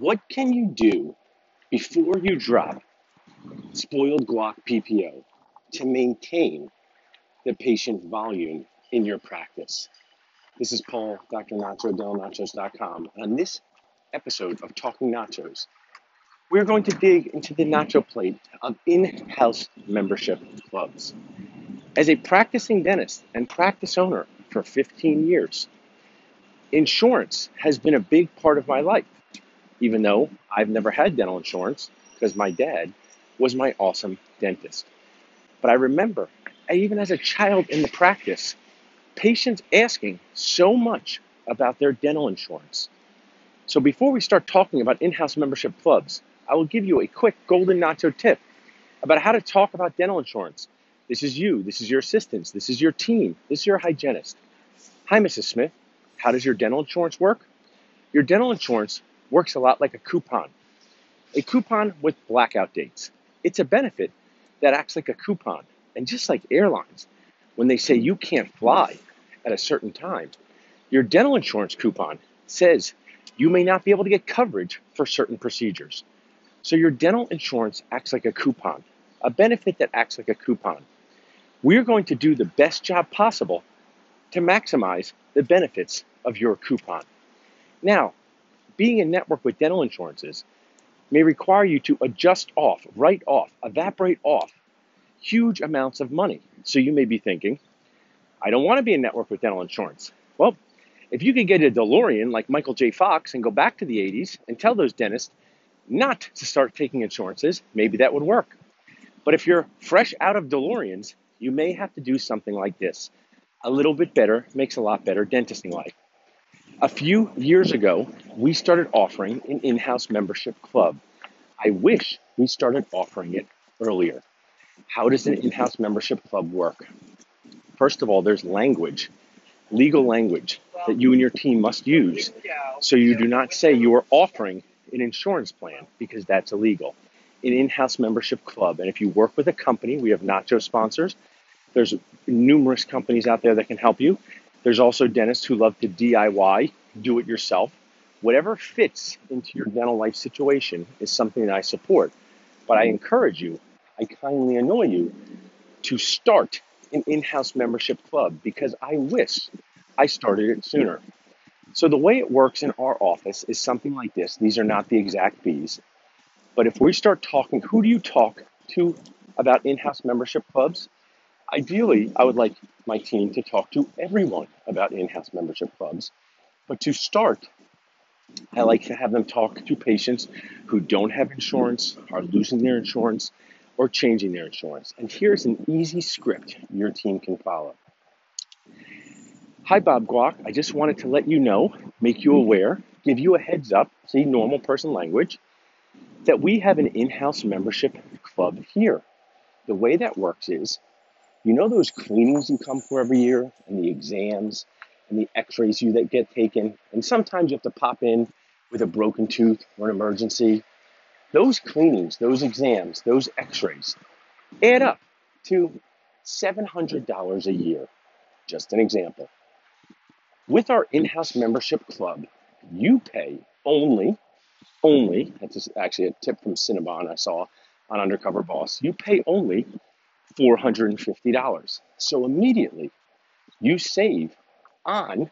What can you do before you drop spoiled guac PPO to maintain the patient volume in your practice? This is Paul, Dr. Nacho, DentalNachos.com. On this episode of Talking Nachos, we're going to dig into the nacho plate of in house membership clubs. As a practicing dentist and practice owner for 15 years, insurance has been a big part of my life, even though I've never had dental insurance because my dad was my awesome dentist. But I remember, even as a child in the practice, patients asking so much about their dental insurance. So before we start talking about in house membership clubs, I will give you a quick golden nacho tip about how to talk about dental insurance. This is you, this is your assistants, this is your team, this is your hygienist. Hi, Mrs. Smith. How does your dental insurance work? Your dental insurance works a lot like a coupon. A coupon with blackout dates. It's a benefit that acts like a coupon. And just like airlines, when they say you can't fly at a certain time, your dental insurance coupon says you may not be able to get coverage for certain procedures. So your dental insurance acts like a coupon, a benefit that acts like a coupon. We're going to do the best job possible to maximize the benefits of your coupon. Now, being in network with dental insurances may require you to adjust off, write off, evaporate off huge amounts of money. So you may be thinking, I don't want to be in network with dental insurance. Well, if you could get a DeLorean like Michael J. Fox and go back to the 80s and tell those dentists not to start taking insurances, maybe that would work. But if you're fresh out of DeLoreans, you may have to do something like this. A little bit better makes a lot better dentisting life. A few years ago, we started offering an in house membership club. I wish we started offering it earlier. How does an in house membership club work? First of all, there's language, legal language that you and your team must use. So you do not say you are offering an insurance plan because that's illegal. An in house membership club. And if you work with a company, we have nacho sponsors. There's numerous companies out there that can help you. There's also dentists who love to DIY, do it yourself. Whatever fits into your dental life situation is something that I support. But I encourage you, I kindly annoy you to start an in house membership club because I wish I started it sooner. So, the way it works in our office is something like this. These are not the exact fees. But if we start talking, who do you talk to about in house membership clubs? Ideally, I would like my team to talk to everyone about in house membership clubs. But to start, I like to have them talk to patients who don't have insurance, are losing their insurance, or changing their insurance. And here's an easy script your team can follow. Hi, Bob Guac. I just wanted to let you know, make you aware, give you a heads up, see normal person language, that we have an in house membership club here. The way that works is you know those cleanings you come for every year and the exams and the x-rays you that get taken and sometimes you have to pop in with a broken tooth or an emergency. Those cleanings, those exams, those x-rays add up to $700 a year. Just an example. With our in-house membership club, you pay only, only, that's actually a tip from Cinnabon I saw on Undercover Boss, you pay only $450. So immediately you save on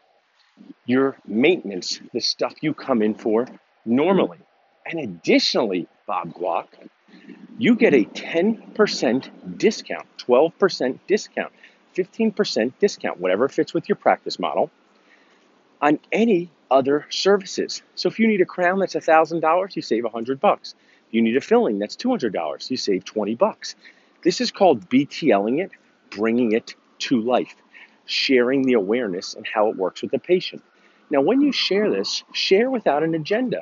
your maintenance, the stuff you come in for normally. And additionally, Bob Guac, you get a 10% discount, 12% discount, 15% discount, whatever fits with your practice model, on any other services. So if you need a crown that's $1,000, you save 100 bucks. You need a filling that's $200, you save 20 bucks. This is called BTLing it, bringing it to life, sharing the awareness and how it works with the patient. Now, when you share this, share without an agenda.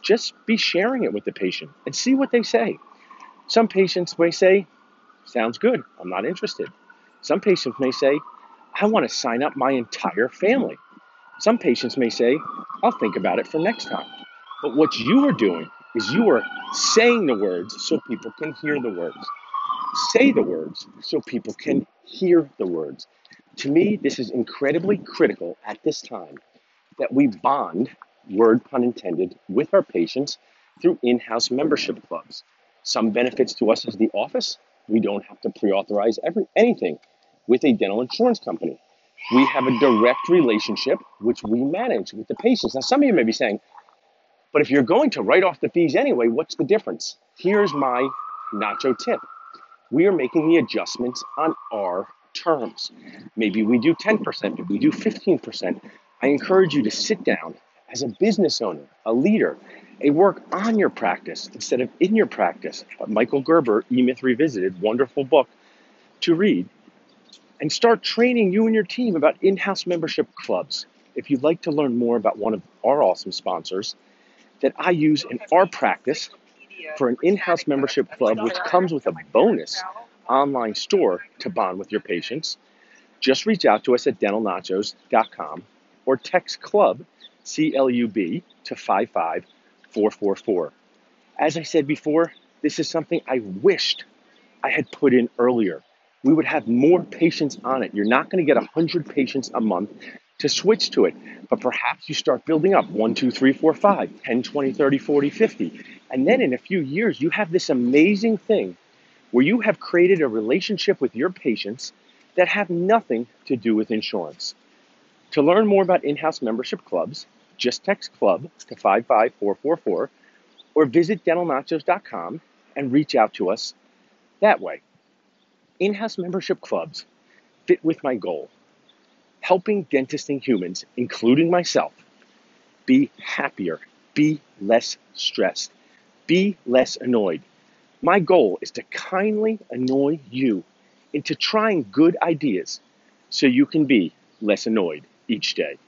Just be sharing it with the patient and see what they say. Some patients may say, Sounds good, I'm not interested. Some patients may say, I want to sign up my entire family. Some patients may say, I'll think about it for next time. But what you are doing is you are saying the words so people can hear the words say the words so people can hear the words. To me, this is incredibly critical at this time that we bond word pun intended, with our patients through in house membership clubs. Some benefits to us as the office we don't have to pre authorize anything with a dental insurance company. We have a direct relationship which we manage with the patients. Now, some of you may be saying, but if you're going to write off the fees anyway, what's the difference? Here's my nacho tip we are making the adjustments on our terms. Maybe we do 10%, maybe we do 15%. I encourage you to sit down as a business owner, a leader, and work on your practice instead of in your practice. Michael Gerber, E Myth Revisited, wonderful book to read. And start training you and your team about in house membership clubs. If you'd like to learn more about one of our awesome sponsors that I use in our practice for an in house membership club, which comes with a bonus online store to bond with your patients, just reach out to us at dentalnachos.com or text club, C L U B, to 55444. As I said before, this is something I wished I had put in earlier. We would have more patients on it. You're not going to get 100 patients a month to switch to it, but perhaps you start building up 1, 2, 3, 4, 5, 10, 20, 30, 40, 50. And then in a few years, you have this amazing thing where you have created a relationship with your patients that have nothing to do with insurance. To learn more about in house membership clubs, just text club to 55444 or visit dentalnachos.com and reach out to us that way. In house membership clubs fit with my goal helping dentisting humans, including myself, be happier, be less stressed, be less annoyed. My goal is to kindly annoy you into trying good ideas so you can be less annoyed each day.